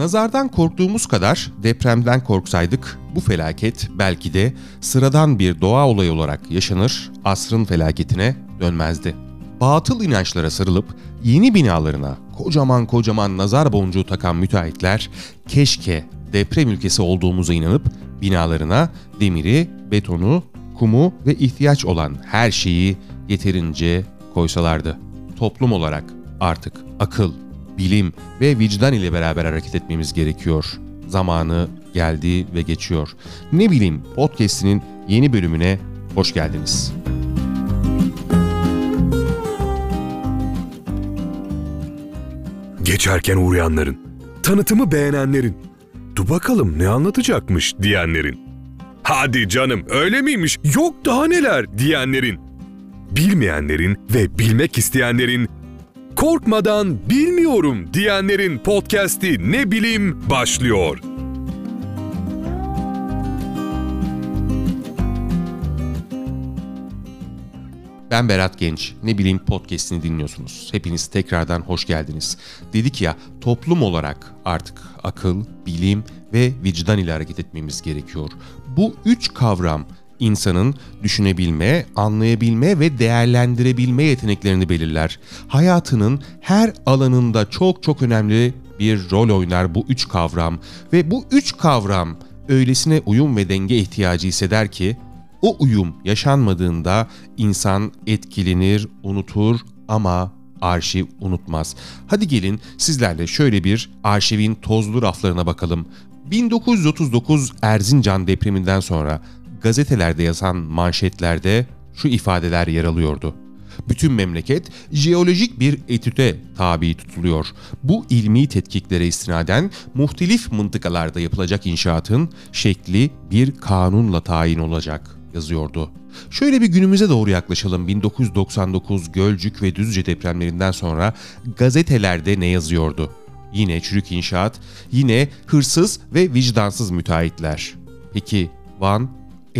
Nazardan korktuğumuz kadar depremden korksaydık bu felaket belki de sıradan bir doğa olayı olarak yaşanır, asrın felaketine dönmezdi. Batıl inançlara sarılıp yeni binalarına kocaman kocaman nazar boncuğu takan müteahhitler keşke deprem ülkesi olduğumuza inanıp binalarına demiri, betonu, kumu ve ihtiyaç olan her şeyi yeterince koysalardı. Toplum olarak artık akıl, bilim ve vicdan ile beraber hareket etmemiz gerekiyor. Zamanı geldi ve geçiyor. Ne bileyim podcast'inin yeni bölümüne hoş geldiniz. Geçerken uğrayanların, tanıtımı beğenenlerin, dur bakalım ne anlatacakmış diyenlerin, hadi canım öyle miymiş yok daha neler diyenlerin, bilmeyenlerin ve bilmek isteyenlerin korkmadan bilmiyorum diyenlerin podcast'i ne bileyim başlıyor. Ben Berat Genç. Ne bileyim podcast'ini dinliyorsunuz. Hepiniz tekrardan hoş geldiniz. Dedik ya toplum olarak artık akıl, bilim ve vicdan ile hareket etmemiz gerekiyor. Bu üç kavram insanın düşünebilme, anlayabilme ve değerlendirebilme yeteneklerini belirler. Hayatının her alanında çok çok önemli bir rol oynar bu üç kavram ve bu üç kavram öylesine uyum ve denge ihtiyacı hisseder ki o uyum yaşanmadığında insan etkilenir, unutur ama arşiv unutmaz. Hadi gelin sizlerle şöyle bir arşivin tozlu raflarına bakalım. 1939 Erzincan depreminden sonra gazetelerde yazan manşetlerde şu ifadeler yer alıyordu. Bütün memleket jeolojik bir etüte tabi tutuluyor. Bu ilmi tetkiklere istinaden muhtelif mıntıkalarda yapılacak inşaatın şekli bir kanunla tayin olacak yazıyordu. Şöyle bir günümüze doğru yaklaşalım. 1999 Gölcük ve Düzce depremlerinden sonra gazetelerde ne yazıyordu? Yine çürük inşaat, yine hırsız ve vicdansız müteahhitler. Peki Van,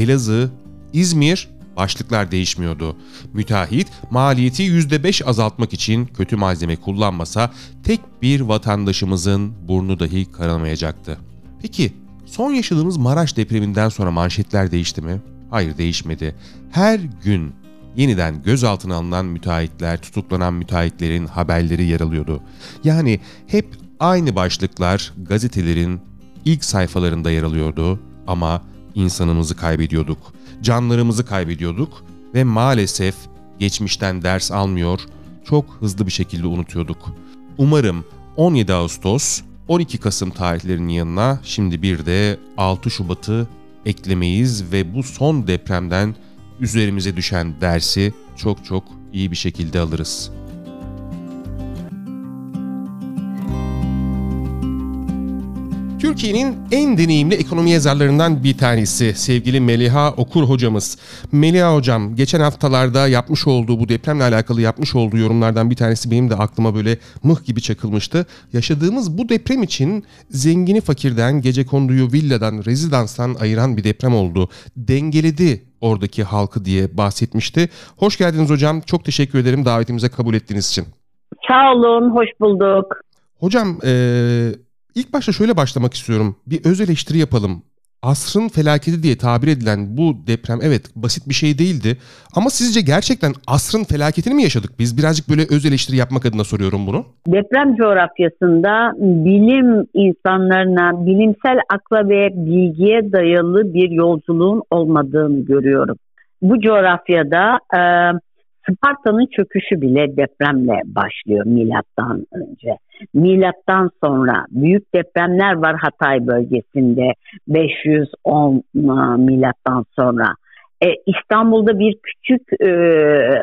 Elazığ, İzmir başlıklar değişmiyordu. Müteahhit maliyeti %5 azaltmak için kötü malzeme kullanmasa tek bir vatandaşımızın burnu dahi karamayacaktı. Peki son yaşadığımız Maraş depreminden sonra manşetler değişti mi? Hayır değişmedi. Her gün yeniden gözaltına alınan müteahhitler, tutuklanan müteahhitlerin haberleri yer alıyordu. Yani hep aynı başlıklar gazetelerin ilk sayfalarında yer alıyordu ama insanımızı kaybediyorduk, canlarımızı kaybediyorduk ve maalesef geçmişten ders almıyor, çok hızlı bir şekilde unutuyorduk. Umarım 17 Ağustos, 12 Kasım tarihlerinin yanına şimdi bir de 6 Şubat'ı eklemeyiz ve bu son depremden üzerimize düşen dersi çok çok iyi bir şekilde alırız. Türkiye'nin en deneyimli ekonomi yazarlarından bir tanesi sevgili Meliha Okur hocamız. Meliha hocam geçen haftalarda yapmış olduğu bu depremle alakalı yapmış olduğu yorumlardan bir tanesi benim de aklıma böyle mıh gibi çakılmıştı. Yaşadığımız bu deprem için zengini fakirden, gece konduyu villadan, rezidanstan ayıran bir deprem oldu. Dengeledi oradaki halkı diye bahsetmişti. Hoş geldiniz hocam. Çok teşekkür ederim davetimize kabul ettiğiniz için. Sağ olun, hoş bulduk. Hocam ee, İlk başta şöyle başlamak istiyorum. Bir öz eleştiri yapalım. Asrın felaketi diye tabir edilen bu deprem evet basit bir şey değildi. Ama sizce gerçekten asrın felaketini mi yaşadık biz? Birazcık böyle öz eleştiri yapmak adına soruyorum bunu. Deprem coğrafyasında bilim insanlarına bilimsel akla ve bilgiye dayalı bir yolculuğun olmadığını görüyorum. Bu coğrafyada e, Sparta'nın çöküşü bile depremle başlıyor milattan önce. Milattan sonra büyük depremler var Hatay bölgesinde 510 milattan sonra. E, İstanbul'da bir küçük e,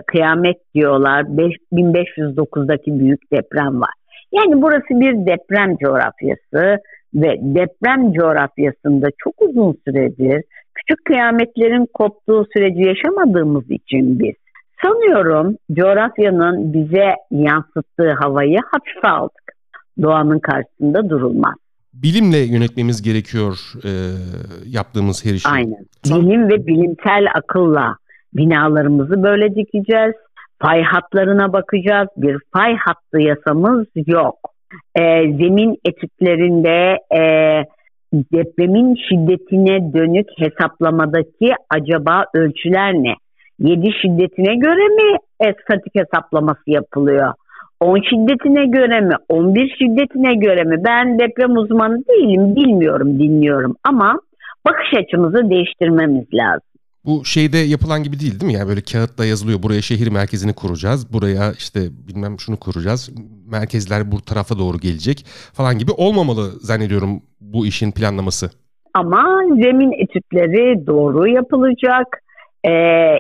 kıyamet diyorlar. 1509'daki büyük deprem var. Yani burası bir deprem coğrafyası ve deprem coğrafyasında çok uzun süredir küçük kıyametlerin koptuğu süreci yaşamadığımız için biz Sanıyorum coğrafyanın bize yansıttığı havayı hafife aldık. Doğanın karşısında durulmaz. Bilimle yönetmemiz gerekiyor e, yaptığımız her işi. Aynen. Bilim ve bilimsel akılla binalarımızı böyle dikeceğiz. Fay hatlarına bakacağız. Bir fay hattı yasamız yok. e, zemin etütlerinde e, depremin şiddetine dönük hesaplamadaki acaba ölçüler ne? 7 şiddetine göre mi statik hesaplaması yapılıyor? 10 şiddetine göre mi? 11 şiddetine göre mi? Ben deprem uzmanı değilim, bilmiyorum, dinliyorum ama bakış açımızı değiştirmemiz lazım. Bu şeyde yapılan gibi değil değil mi? Yani böyle kağıtta yazılıyor. Buraya şehir merkezini kuracağız. Buraya işte bilmem şunu kuracağız. Merkezler bu tarafa doğru gelecek falan gibi olmamalı zannediyorum bu işin planlaması. Ama zemin etütleri doğru yapılacak. E,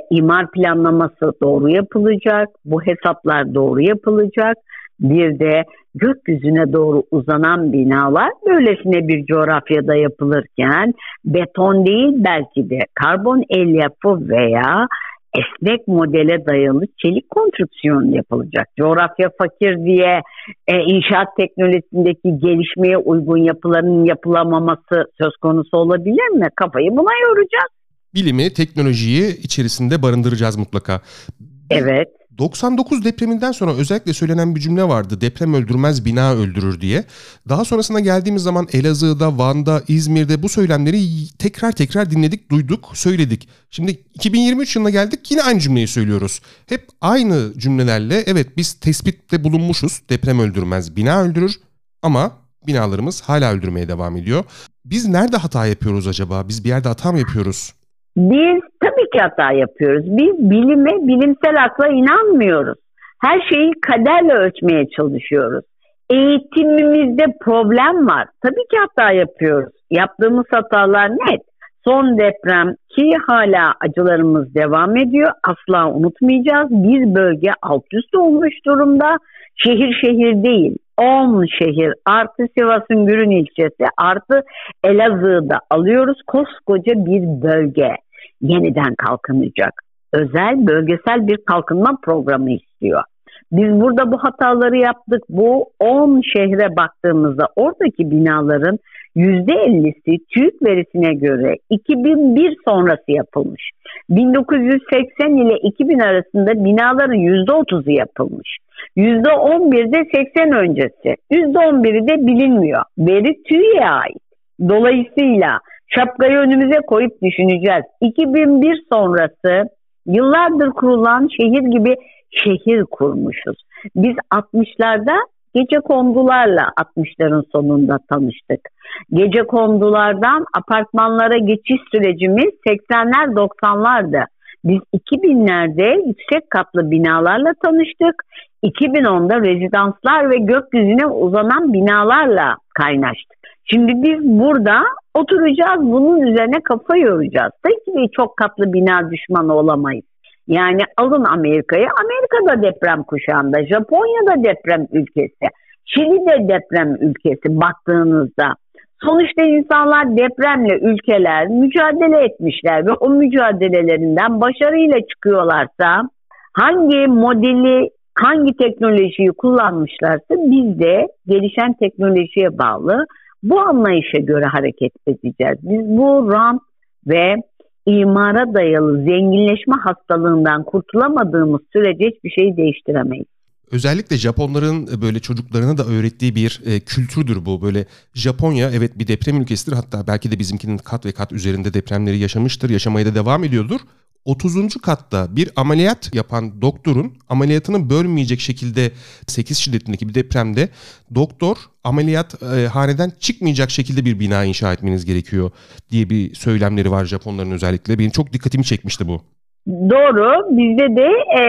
imar planlaması doğru yapılacak. Bu hesaplar doğru yapılacak. Bir de gökyüzüne doğru uzanan binalar böylesine bir coğrafyada yapılırken beton değil belki de karbon el yapı veya esnek modele dayalı çelik konstrüksiyon yapılacak. Coğrafya fakir diye e, inşaat teknolojisindeki gelişmeye uygun yapıların yapılamaması söz konusu olabilir mi? Kafayı buna yoracağız. Bilimi, teknolojiyi içerisinde barındıracağız mutlaka. Evet. 99 depreminden sonra özellikle söylenen bir cümle vardı. Deprem öldürmez, bina öldürür diye. Daha sonrasında geldiğimiz zaman Elazığ'da, Van'da, İzmir'de bu söylemleri tekrar tekrar dinledik, duyduk, söyledik. Şimdi 2023 yılına geldik yine aynı cümleyi söylüyoruz. Hep aynı cümlelerle evet biz tespitte bulunmuşuz. Deprem öldürmez, bina öldürür ama binalarımız hala öldürmeye devam ediyor. Biz nerede hata yapıyoruz acaba? Biz bir yerde hata mı yapıyoruz? Biz tabii ki hata yapıyoruz. Biz bilime, bilimsel akla inanmıyoruz. Her şeyi kaderle ölçmeye çalışıyoruz. Eğitimimizde problem var. Tabii ki hata yapıyoruz. Yaptığımız hatalar net. Son deprem ki hala acılarımız devam ediyor. Asla unutmayacağız. Bir bölge alt üst olmuş durumda. Şehir şehir değil. 10 şehir artı Sivas'ın Gürün ilçesi artı Elazığ'da alıyoruz. Koskoca bir bölge yeniden kalkınacak. Özel bölgesel bir kalkınma programı istiyor. Biz burada bu hataları yaptık. Bu 10 şehre baktığımızda oradaki binaların %50'si TÜİK verisine göre 2001 sonrası yapılmış. 1980 ile 2000 arasında binaların %30'u yapılmış. %11'de 80 öncesi. %11'i de bilinmiyor. Veri TÜİK'e ait. Dolayısıyla şapkayı önümüze koyup düşüneceğiz. 2001 sonrası yıllardır kurulan şehir gibi şehir kurmuşuz. Biz 60'larda gece kondularla 60'ların sonunda tanıştık. Gece kondulardan apartmanlara geçiş sürecimiz 80'ler 90'lardı. Biz 2000'lerde yüksek katlı binalarla tanıştık. 2010'da rezidanslar ve gökyüzüne uzanan binalarla kaynaştık. Şimdi biz burada oturacağız bunun üzerine kafa yoracağız. Tabii ki çok katlı bina düşmanı olamayız. Yani alın Amerika'yı. Amerika'da deprem kuşağında, Japonya'da deprem ülkesi, Şili'de deprem ülkesi baktığınızda. Sonuçta insanlar depremle ülkeler mücadele etmişler ve o mücadelelerinden başarıyla çıkıyorlarsa hangi modeli hangi teknolojiyi kullanmışlarsa biz de gelişen teknolojiye bağlı bu anlayışa göre hareket edeceğiz. Biz bu rant ve imara dayalı zenginleşme hastalığından kurtulamadığımız sürece hiçbir şeyi değiştiremeyiz. Özellikle Japonların böyle çocuklarına da öğrettiği bir e, kültürdür bu. Böyle Japonya evet bir deprem ülkesidir. Hatta belki de bizimkinin kat ve kat üzerinde depremleri yaşamıştır. Yaşamaya da devam ediyordur. 30. katta bir ameliyat yapan doktorun ameliyatını bölmeyecek şekilde 8 şiddetindeki bir depremde doktor ameliyat e, haneden çıkmayacak şekilde bir bina inşa etmeniz gerekiyor diye bir söylemleri var Japonların özellikle. Benim çok dikkatimi çekmişti bu. Doğru. Bizde de e,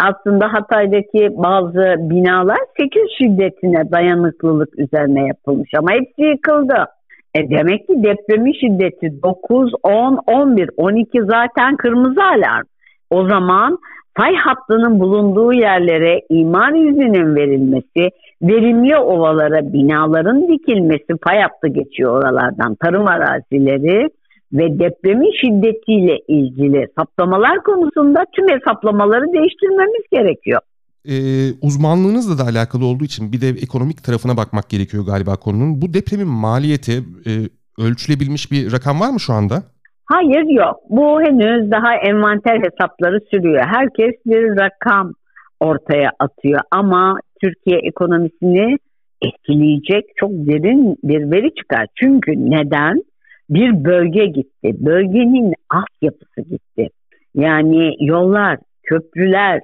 aslında Hatay'daki bazı binalar 8 şiddetine dayanıklılık üzerine yapılmış ama hepsi yıkıldı. E demek ki depremin şiddeti 9, 10, 11, 12 zaten kırmızı alarm. O zaman fay hattının bulunduğu yerlere imar izninin verilmesi, verimli ovalara binaların dikilmesi, fay hattı geçiyor oralardan, tarım arazileri ve depremin şiddetiyle ilgili saptamalar konusunda tüm hesaplamaları değiştirmemiz gerekiyor e, uzmanlığınızla da alakalı olduğu için bir de ekonomik tarafına bakmak gerekiyor galiba konunun. Bu depremin maliyeti e, ölçülebilmiş bir rakam var mı şu anda? Hayır yok. Bu henüz daha envanter hesapları sürüyor. Herkes bir rakam ortaya atıyor ama Türkiye ekonomisini etkileyecek çok derin bir veri çıkar. Çünkü neden? Bir bölge gitti. Bölgenin altyapısı gitti. Yani yollar, köprüler,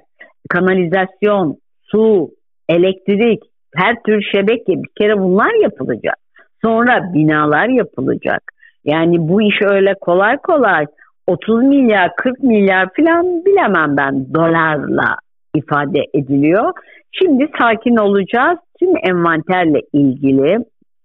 kanalizasyon, su, elektrik, her tür şebeke bir kere bunlar yapılacak. Sonra binalar yapılacak. Yani bu iş öyle kolay kolay 30 milyar 40 milyar falan bilemem ben dolarla ifade ediliyor. Şimdi sakin olacağız. Tüm envanterle ilgili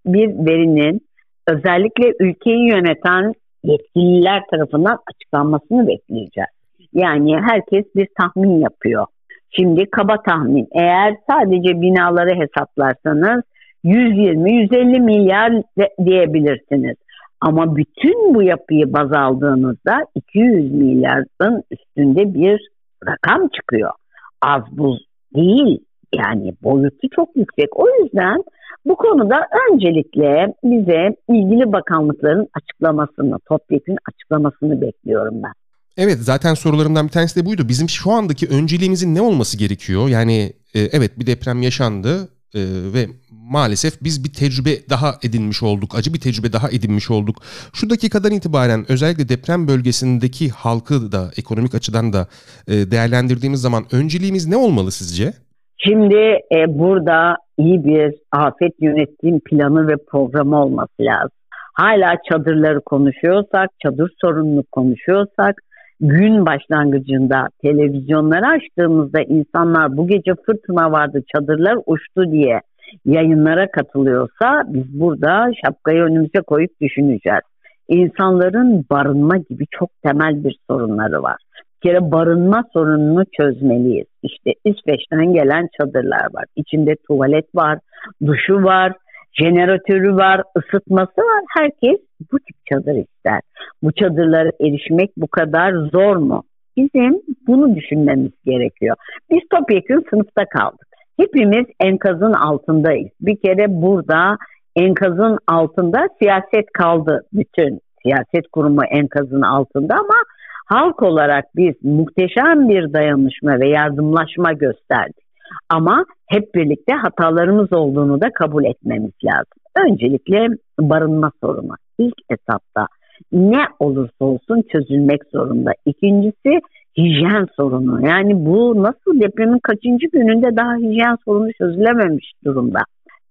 bir verinin özellikle ülkeyi yöneten yetkililer tarafından açıklanmasını bekleyeceğiz. Yani herkes bir tahmin yapıyor. Şimdi kaba tahmin eğer sadece binaları hesaplarsanız 120-150 milyar diyebilirsiniz. Ama bütün bu yapıyı baz aldığınızda 200 milyarın üstünde bir rakam çıkıyor. Az buz değil yani boyutu çok yüksek. O yüzden bu konuda öncelikle bize ilgili bakanlıkların açıklamasını, topyekun açıklamasını bekliyorum ben. Evet zaten sorularımdan bir tanesi de buydu. Bizim şu andaki önceliğimizin ne olması gerekiyor? Yani e, evet bir deprem yaşandı e, ve maalesef biz bir tecrübe daha edinmiş olduk. Acı bir tecrübe daha edinmiş olduk. Şu dakikadan itibaren özellikle deprem bölgesindeki halkı da ekonomik açıdan da e, değerlendirdiğimiz zaman önceliğimiz ne olmalı sizce? Şimdi e, burada iyi bir afet yönetim planı ve programı olması lazım. Hala çadırları konuşuyorsak, çadır sorununu konuşuyorsak, gün başlangıcında televizyonları açtığımızda insanlar bu gece fırtına vardı, çadırlar uçtu diye yayınlara katılıyorsa biz burada şapkayı önümüze koyup düşüneceğiz. İnsanların barınma gibi çok temel bir sorunları var. Bir kere barınma sorununu çözmeliyiz. İşte İsveç'ten gelen çadırlar var. İçinde tuvalet var, duşu var, jeneratörü var, ısıtması var. Herkes bu tip çadır ister. Bu çadırlara erişmek bu kadar zor mu? Bizim bunu düşünmemiz gerekiyor. Biz topyekun sınıfta kaldık. Hepimiz enkazın altındayız. Bir kere burada enkazın altında siyaset kaldı. Bütün siyaset kurumu enkazın altında ama halk olarak biz muhteşem bir dayanışma ve yardımlaşma gösterdik. Ama hep birlikte hatalarımız olduğunu da kabul etmemiz lazım. Öncelikle barınma sorunu ilk etapta ne olursa olsun çözülmek zorunda. İkincisi hijyen sorunu. Yani bu nasıl depremin kaçıncı gününde daha hijyen sorunu çözülememiş durumda.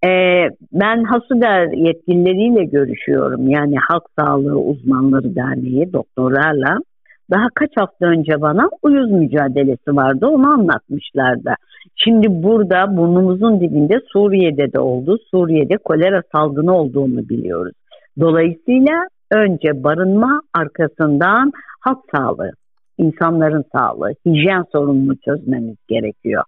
Ee, ben Hasuder yetkilileriyle görüşüyorum. Yani Halk Sağlığı Uzmanları Derneği doktorlarla. Daha kaç hafta önce bana uyuz mücadelesi vardı onu anlatmışlardı. Şimdi burada burnumuzun dibinde Suriye'de de oldu. Suriye'de kolera salgını olduğunu biliyoruz. Dolayısıyla önce barınma arkasından halk sağlığı insanların sağlığı, hijyen sorununu çözmemiz gerekiyor.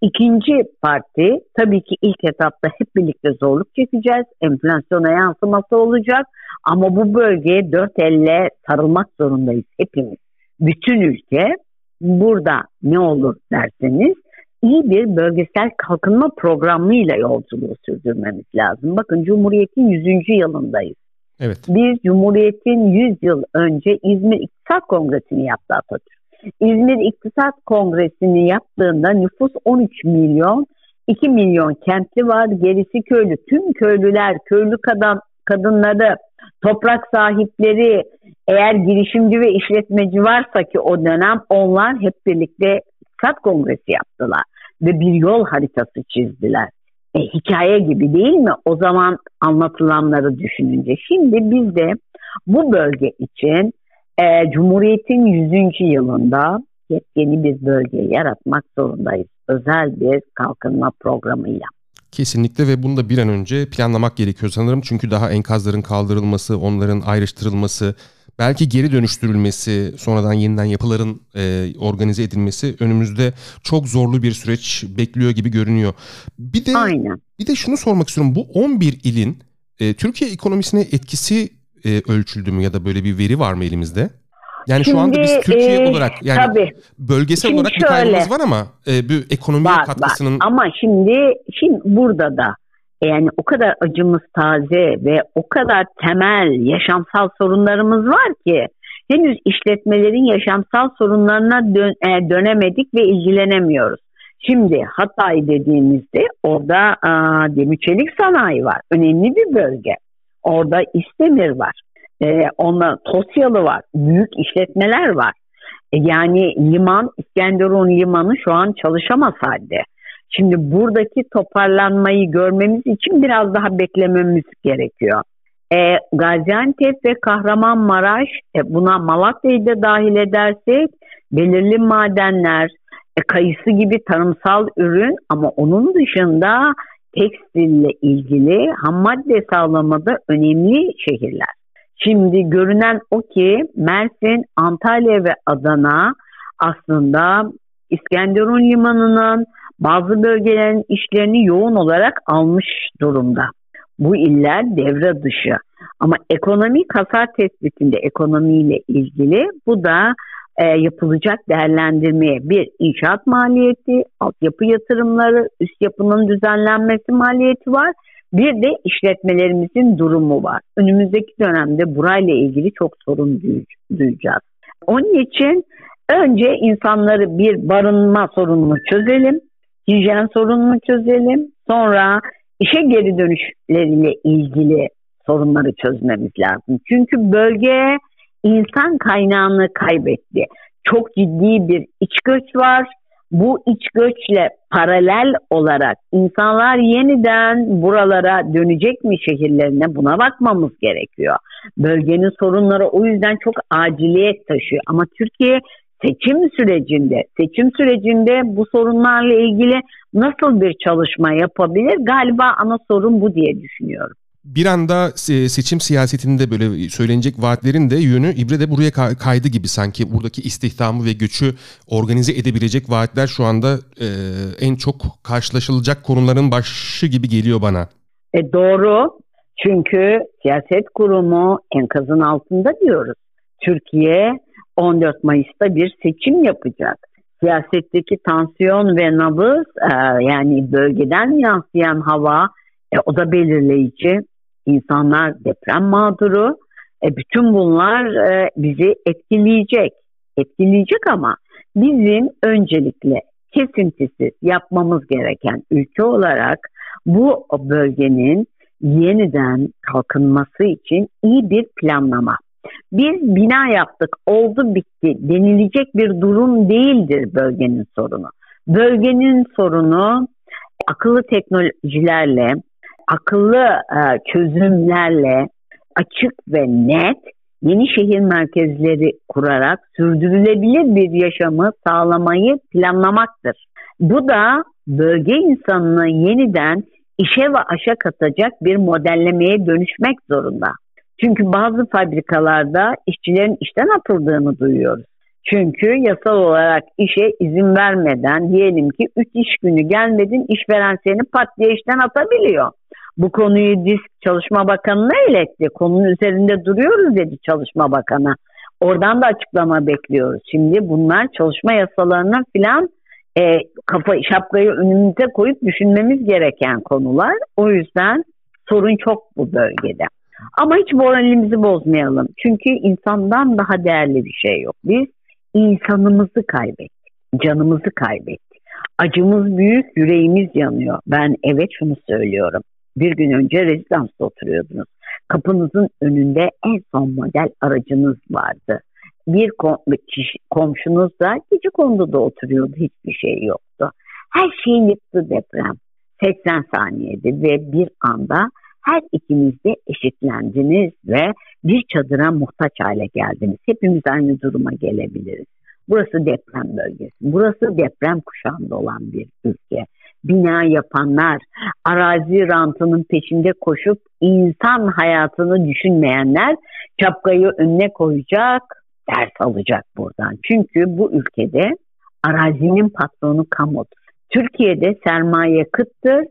İkinci parti tabii ki ilk etapta hep birlikte zorluk çekeceğiz. Enflasyona yansıması olacak. Ama bu bölgeye dört elle sarılmak zorundayız hepimiz. Bütün ülke burada ne olur derseniz iyi bir bölgesel kalkınma programıyla yolculuğu sürdürmemiz lazım. Bakın Cumhuriyet'in 100. yılındayız. Evet. Biz Cumhuriyet'in 100 yıl önce İzmir İktisat Kongresi'ni yaptı Atatürk. İzmir İktisat Kongresi'ni yaptığında nüfus 13 milyon, 2 milyon kentli var, gerisi köylü. Tüm köylüler, köylü kadın, kadınları, toprak sahipleri, eğer girişimci ve işletmeci varsa ki o dönem onlar hep birlikte İktisat Kongresi yaptılar ve bir yol haritası çizdiler e, hikaye gibi değil mi? O zaman anlatılanları düşününce. Şimdi biz de bu bölge için e, Cumhuriyet'in 100. yılında yeni bir bölge yaratmak zorundayız. Özel bir kalkınma programıyla. Kesinlikle ve bunu da bir an önce planlamak gerekiyor sanırım. Çünkü daha enkazların kaldırılması, onların ayrıştırılması, belki geri dönüştürülmesi, sonradan yeniden yapıların e, organize edilmesi önümüzde çok zorlu bir süreç bekliyor gibi görünüyor. Bir de Aynen. bir de şunu sormak istiyorum. Bu 11 ilin e, Türkiye ekonomisine etkisi e, ölçüldü mü ya da böyle bir veri var mı elimizde? Yani Şimdi, şu anda biz Türkiye e, olarak yani tabii. bölgesel şimdi olarak bir kaybımız var ama e, bir ekonomiye var, katkısının var. ama şimdi şimdi burada da yani o kadar acımız taze ve o kadar temel yaşamsal sorunlarımız var ki henüz işletmelerin yaşamsal sorunlarına dön, e, dönemedik ve ilgilenemiyoruz. Şimdi Hatay dediğimizde orada aa, demir çelik sanayi var. Önemli bir bölge. Orada İstemir var. Ee, onunla Tosyalı var. Büyük işletmeler var. E, yani liman, İskenderun limanı şu an çalışamaz halde. Şimdi buradaki toparlanmayı görmemiz için biraz daha beklememiz gerekiyor. E, Gaziantep ve Kahramanmaraş e, buna Malatya'yı da dahil edersek belirli madenler, e, kayısı gibi tarımsal ürün ama onun dışında tekstille ilgili ham madde sağlamada önemli şehirler. Şimdi görünen o ki Mersin, Antalya ve Adana aslında İskenderun Limanı'nın bazı bölgelerin işlerini yoğun olarak almış durumda. Bu iller devre dışı. Ama ekonomik hasar tespitinde ekonomiyle ilgili bu da e, yapılacak değerlendirmeye bir inşaat maliyeti, altyapı yatırımları, üst yapının düzenlenmesi maliyeti var. Bir de işletmelerimizin durumu var. Önümüzdeki dönemde burayla ilgili çok sorun duyacağız. Onun için önce insanları bir barınma sorununu çözelim, hijyen sorununu çözelim. Sonra işe geri dönüşleriyle ilgili sorunları çözmemiz lazım. Çünkü bölge insan kaynağını kaybetti. Çok ciddi bir iç göç var. Bu iç göçle paralel olarak insanlar yeniden buralara dönecek mi şehirlerine buna bakmamız gerekiyor. Bölgenin sorunları o yüzden çok aciliyet taşıyor. Ama Türkiye seçim sürecinde, seçim sürecinde bu sorunlarla ilgili nasıl bir çalışma yapabilir? Galiba ana sorun bu diye düşünüyorum bir anda seçim siyasetinde böyle söylenecek vaatlerin de yönü İbre de buraya kaydı gibi sanki buradaki istihdamı ve göçü organize edebilecek vaatler şu anda e, en çok karşılaşılacak konuların başı gibi geliyor bana. E doğru çünkü siyaset kurumu enkazın altında diyoruz. Türkiye 14 Mayıs'ta bir seçim yapacak. Siyasetteki tansiyon ve nabız e, yani bölgeden yansıyan hava e, o da belirleyici insanlar deprem mağduru. E, bütün bunlar e, bizi etkileyecek. Etkileyecek ama bizim öncelikle kesintisiz yapmamız gereken ülke olarak bu bölgenin yeniden kalkınması için iyi bir planlama. Biz bina yaptık, oldu bitti denilecek bir durum değildir bölgenin sorunu. Bölgenin sorunu akıllı teknolojilerle, akıllı e, çözümlerle açık ve net yeni şehir merkezleri kurarak sürdürülebilir bir yaşamı sağlamayı planlamaktır. Bu da bölge insanını yeniden işe ve aşa katacak bir modellemeye dönüşmek zorunda. Çünkü bazı fabrikalarda işçilerin işten atıldığını duyuyoruz. Çünkü yasal olarak işe izin vermeden diyelim ki 3 iş günü gelmedin işveren seni pat diye işten atabiliyor. Bu konuyu DİSK Çalışma Bakanı'na iletti. Konunun üzerinde duruyoruz dedi Çalışma Bakanı. Oradan da açıklama bekliyoruz. Şimdi bunlar çalışma yasalarına filan e, kafa şapkayı önümüze koyup düşünmemiz gereken konular. O yüzden sorun çok bu bölgede. Ama hiç moralimizi bozmayalım. Çünkü insandan daha değerli bir şey yok. Biz insanımızı kaybettik. Canımızı kaybettik. Acımız büyük, yüreğimiz yanıyor. Ben evet şunu söylüyorum bir gün önce rezidansta oturuyordunuz. Kapınızın önünde en son model aracınız vardı. Bir komşunuz da gece konduda oturuyordu. Hiçbir şey yoktu. Her şeyi yıktı deprem. 80 saniyede ve bir anda her ikiniz de eşitlendiniz ve bir çadıra muhtaç hale geldiniz. Hepimiz aynı duruma gelebiliriz. Burası deprem bölgesi. Burası deprem kuşağında olan bir ülke bina yapanlar, arazi rantının peşinde koşup insan hayatını düşünmeyenler çapkayı önüne koyacak, ders alacak buradan. Çünkü bu ülkede arazinin patronu kamudur. Türkiye'de sermaye kıttır.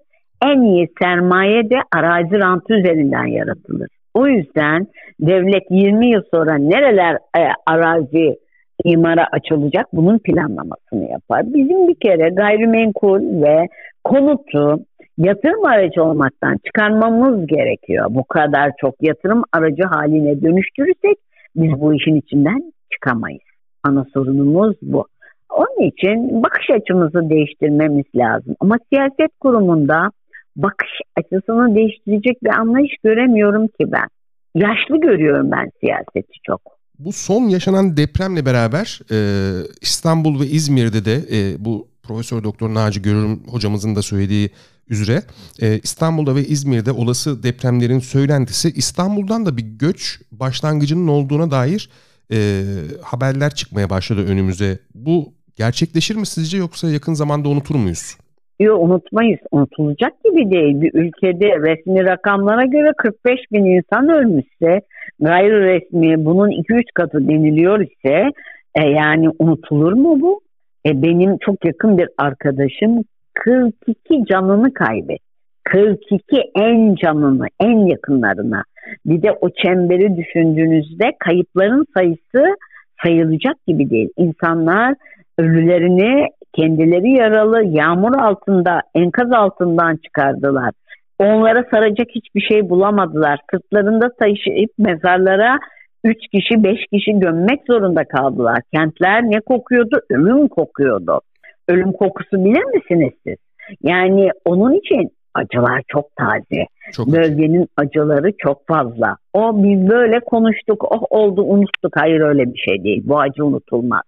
En iyi sermaye de arazi rantı üzerinden yaratılır. O yüzden devlet 20 yıl sonra nereler e, arazi imara açılacak bunun planlamasını yapar. Bizim bir kere gayrimenkul ve konutu yatırım aracı olmaktan çıkarmamız gerekiyor. Bu kadar çok yatırım aracı haline dönüştürürsek biz bu işin içinden çıkamayız. Ana sorunumuz bu. Onun için bakış açımızı değiştirmemiz lazım. Ama siyaset kurumunda bakış açısını değiştirecek bir anlayış göremiyorum ki ben. Yaşlı görüyorum ben siyaseti çok. Bu son yaşanan depremle beraber e, İstanbul ve İzmir'de de e, bu Profesör Doktor Naci Görürüm hocamızın da söylediği üzere e, İstanbul'da ve İzmir'de olası depremlerin söylentisi İstanbul'dan da bir göç başlangıcının olduğuna dair e, haberler çıkmaya başladı önümüze. Bu gerçekleşir mi sizce yoksa yakın zamanda unutur muyuz? Unutmayız. Unutulacak gibi değil. Bir ülkede resmi rakamlara göre 45 bin insan ölmüşse gayri resmi bunun 2-3 katı deniliyor ise e, yani unutulur mu bu? E, benim çok yakın bir arkadaşım 42 canını kaybetti. 42 en canını, en yakınlarına. Bir de o çemberi düşündüğünüzde kayıpların sayısı sayılacak gibi değil. İnsanlar ölülerini kendileri yaralı yağmur altında, enkaz altından çıkardılar. Onlara saracak hiçbir şey bulamadılar. Sırtlarında taşıyıp mezarlara 3 kişi 5 kişi gömmek zorunda kaldılar. Kentler ne kokuyordu? Ölüm kokuyordu. Ölüm kokusu bilir misiniz siz? Yani onun için acılar çok taze. Çok Bölgenin acıları çok fazla. O biz böyle konuştuk, oh oldu unuttuk. Hayır öyle bir şey değil. Bu acı unutulmaz.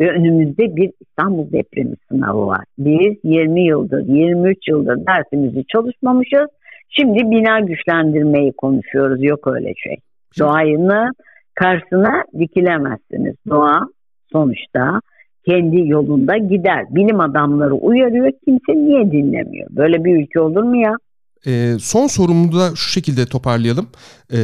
Ve önümüzde bir İstanbul depremi sınavı var. Biz 20 yıldır, 23 yıldır dersimizi çalışmamışız. Şimdi bina güçlendirmeyi konuşuyoruz. Yok öyle şey. Doğayını karşısına dikilemezsiniz. Doğa sonuçta kendi yolunda gider. Bilim adamları uyarıyor, kimse niye dinlemiyor? Böyle bir ülke olur mu ya? E, son sorumu da şu şekilde toparlayalım. E,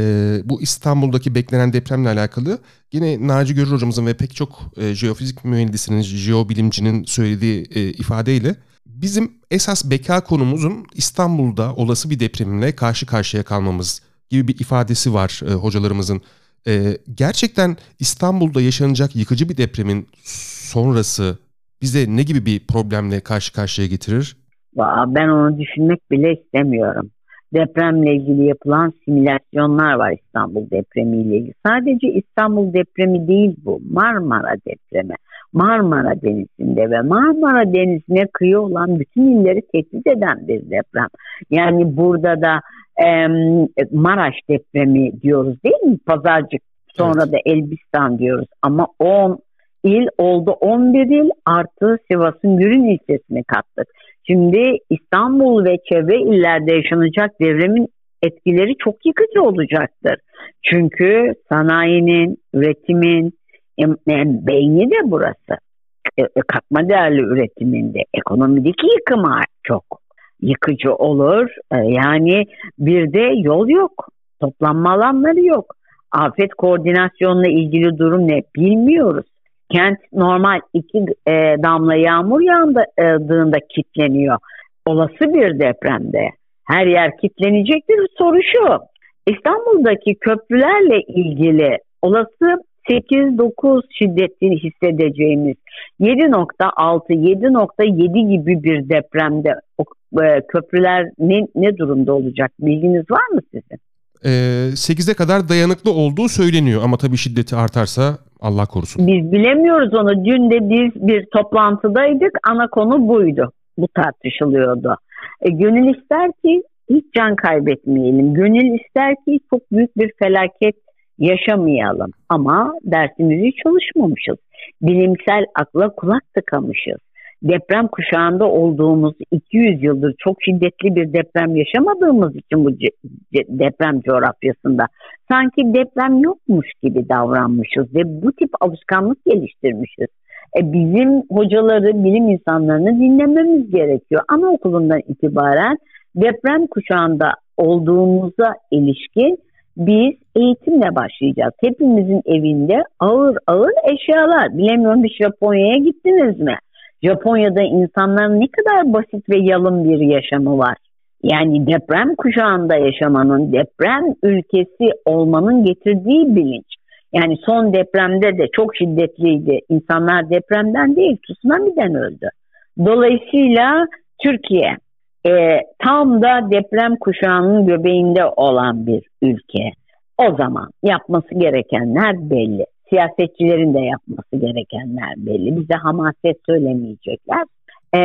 bu İstanbul'daki beklenen depremle alakalı yine Naci Görür hocamızın ve pek çok e, jeofizik mühendisinin, jeobilimcinin söylediği e, ifadeyle bizim esas beka konumuzun İstanbul'da olası bir depremle karşı karşıya kalmamız gibi bir ifadesi var e, hocalarımızın. E, gerçekten İstanbul'da yaşanacak yıkıcı bir depremin sonrası bize ne gibi bir problemle karşı karşıya getirir? Ben onu düşünmek bile istemiyorum. Depremle ilgili yapılan simülasyonlar var İstanbul depremiyle ilgili. Sadece İstanbul depremi değil bu. Marmara depremi. Marmara Denizi'nde ve Marmara Denizi'ne kıyı olan bütün illeri tehdit eden bir deprem. Yani burada da e, Maraş depremi diyoruz değil mi? Pazarcık sonra evet. da Elbistan diyoruz. Ama 10 il oldu 11 il artı Sivas'ın Gürün ilçesini kattık. Şimdi İstanbul ve çevre illerde yaşanacak devrimin etkileri çok yıkıcı olacaktır. Çünkü sanayinin, üretimin, yani beyni de burası. E, e, katma değerli üretiminde ekonomideki yıkım çok yıkıcı olur. E, yani bir de yol yok. Toplanma alanları yok. Afet koordinasyonla ilgili durum ne bilmiyoruz. Kent normal iki e, damla yağmur yağdığında kitleniyor. Olası bir depremde her yer kitlenecektir. Soru şu. İstanbul'daki köprülerle ilgili olası 8-9 şiddetini hissedeceğimiz 7.6, 7.7 gibi bir depremde e, köprüler ne, ne durumda olacak? Bilginiz var mı sizin? E, 8'e kadar dayanıklı olduğu söyleniyor ama tabii şiddeti artarsa Allah korusun. Biz bilemiyoruz onu. Dün de biz bir toplantıdaydık. Ana konu buydu. Bu tartışılıyordu. E, gönül ister ki hiç can kaybetmeyelim. Gönül ister ki çok büyük bir felaket yaşamayalım. Ama dersimizi çalışmamışız. Bilimsel akla kulak tıkamışız deprem kuşağında olduğumuz 200 yıldır çok şiddetli bir deprem yaşamadığımız için bu deprem coğrafyasında sanki deprem yokmuş gibi davranmışız ve bu tip alışkanlık geliştirmişiz. E bizim hocaları, bilim insanlarını dinlememiz gerekiyor. Anaokulundan itibaren deprem kuşağında olduğumuza ilişkin biz eğitimle başlayacağız. Hepimizin evinde ağır ağır eşyalar. Bilemiyorum bir Japonya'ya gittiniz mi? Japonya'da insanların ne kadar basit ve yalın bir yaşamı var. Yani deprem kuşağında yaşamanın, deprem ülkesi olmanın getirdiği bilinç. Yani son depremde de çok şiddetliydi. İnsanlar depremden değil, tsunami'den öldü. Dolayısıyla Türkiye e, tam da deprem kuşağının göbeğinde olan bir ülke. O zaman yapması gerekenler belli. Siyasetçilerin de yapması gerekenler belli. Bize hamaset söylemeyecekler. E,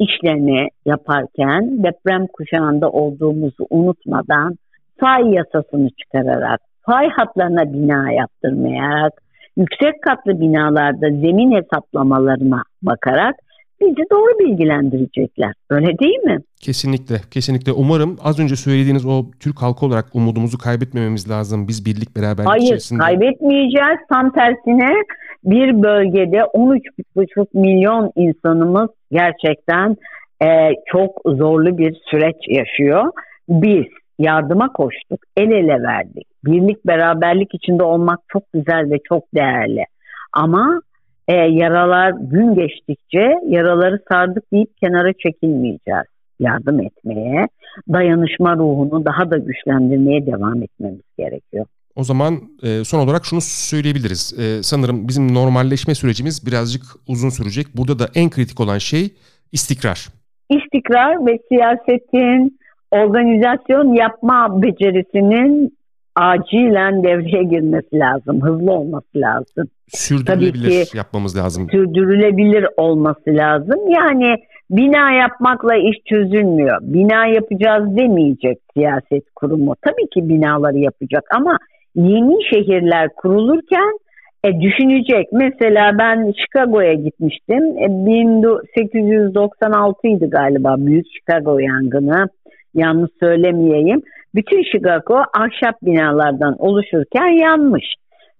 işlerini yaparken deprem kuşağında olduğumuzu unutmadan fay yasasını çıkararak, fay hatlarına bina yaptırmayarak, yüksek katlı binalarda zemin hesaplamalarına bakarak bizi doğru bilgilendirecekler. Öyle değil mi? Kesinlikle, kesinlikle. Umarım az önce söylediğiniz o Türk halkı olarak umudumuzu kaybetmememiz lazım. Biz birlik beraberlik Hayır, içerisinde. Hayır, kaybetmeyeceğiz. Tam tersine bir bölgede 13,5 milyon insanımız gerçekten e, çok zorlu bir süreç yaşıyor. Biz yardıma koştuk, el ele verdik. Birlik, beraberlik içinde olmak çok güzel ve çok değerli. Ama e, yaralar gün geçtikçe yaraları sardık deyip kenara çekilmeyeceğiz. Yardım etmeye, dayanışma ruhunu daha da güçlendirmeye devam etmemiz gerekiyor. O zaman e, son olarak şunu söyleyebiliriz. E, sanırım bizim normalleşme sürecimiz birazcık uzun sürecek. Burada da en kritik olan şey istikrar. İstikrar ve siyasetin organizasyon yapma becerisinin acilen devreye girmesi lazım. Hızlı olması lazım. Sürdürülebilir ki, yapmamız lazım. Sürdürülebilir olması lazım. Yani bina yapmakla iş çözülmüyor. Bina yapacağız demeyecek siyaset kurumu. Tabii ki binaları yapacak ama yeni şehirler kurulurken e, düşünecek. Mesela ben Chicago'ya gitmiştim. E, 1896 idi galiba büyük Chicago yangını. Yanlış söylemeyeyim. Bütün Chicago ahşap binalardan oluşurken yanmış.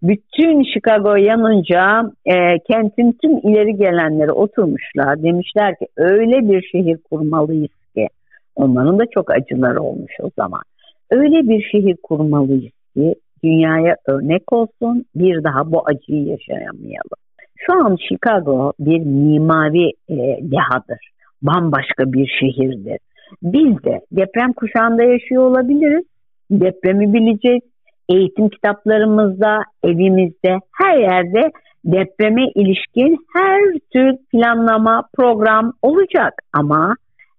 Bütün Chicago yanınca e, kentin tüm ileri gelenleri oturmuşlar. Demişler ki öyle bir şehir kurmalıyız ki. Onların da çok acıları olmuş o zaman. Öyle bir şehir kurmalıyız ki dünyaya örnek olsun bir daha bu acıyı yaşayamayalım. Şu an Chicago bir mimari e, dehadır. Bambaşka bir şehirdir. Biz de deprem kuşağında yaşıyor olabiliriz. Depremi bileceğiz. Eğitim kitaplarımızda, evimizde, her yerde depreme ilişkin her tür planlama, program olacak. Ama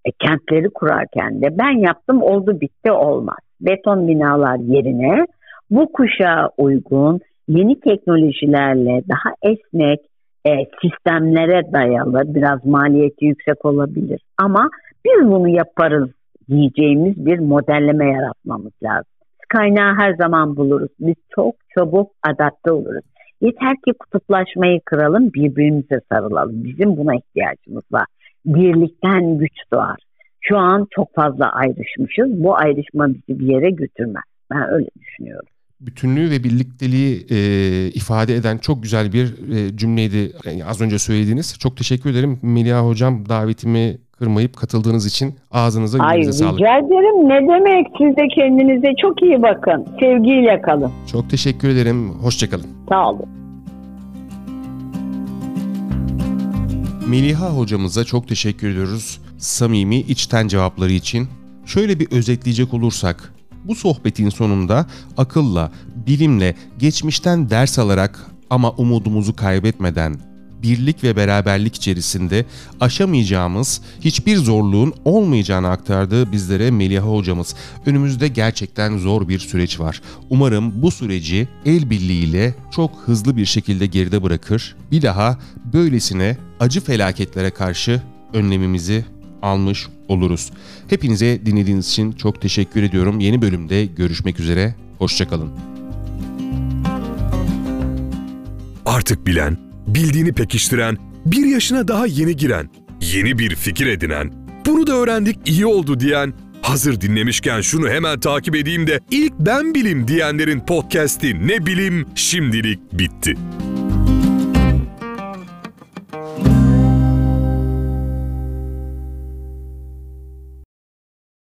e, kentleri kurarken de ben yaptım oldu bitti olmaz. Beton binalar yerine bu kuşağa uygun yeni teknolojilerle daha esnek e, sistemlere dayalı biraz maliyeti yüksek olabilir ama biz bunu yaparız diyeceğimiz bir modelleme yaratmamız lazım. Kaynağı her zaman buluruz. Biz çok çabuk adapte oluruz. Yeter ki kutuplaşmayı kıralım, birbirimize sarılalım. Bizim buna ihtiyacımız var. Birlikten güç doğar. Şu an çok fazla ayrışmışız. Bu ayrışma bizi bir yere götürmez. Ben öyle düşünüyorum bütünlüğü ve birlikteliği e, ifade eden çok güzel bir e, cümleydi yani az önce söylediğiniz. Çok teşekkür ederim Melia Hocam davetimi kırmayıp katıldığınız için ağzınıza yüreğinize sağlık. Rica ederim. Ne demek? Siz de kendinize çok iyi bakın. Sevgiyle kalın. Çok teşekkür ederim. Hoşçakalın. Sağ olun. Meliha hocamıza çok teşekkür ediyoruz. Samimi, içten cevapları için. Şöyle bir özetleyecek olursak, bu sohbetin sonunda akılla, bilimle, geçmişten ders alarak ama umudumuzu kaybetmeden birlik ve beraberlik içerisinde aşamayacağımız hiçbir zorluğun olmayacağını aktardı bizlere Meliha hocamız. Önümüzde gerçekten zor bir süreç var. Umarım bu süreci el birliğiyle çok hızlı bir şekilde geride bırakır. Bir daha böylesine acı felaketlere karşı önlemimizi almış oluruz. Hepinize dinlediğiniz için çok teşekkür ediyorum. Yeni bölümde görüşmek üzere. Hoşçakalın. Artık bilen, bildiğini pekiştiren, bir yaşına daha yeni giren, yeni bir fikir edinen, bunu da öğrendik iyi oldu diyen, hazır dinlemişken şunu hemen takip edeyim de ilk ben bilim diyenlerin podcast'i Ne Bilim şimdilik bitti.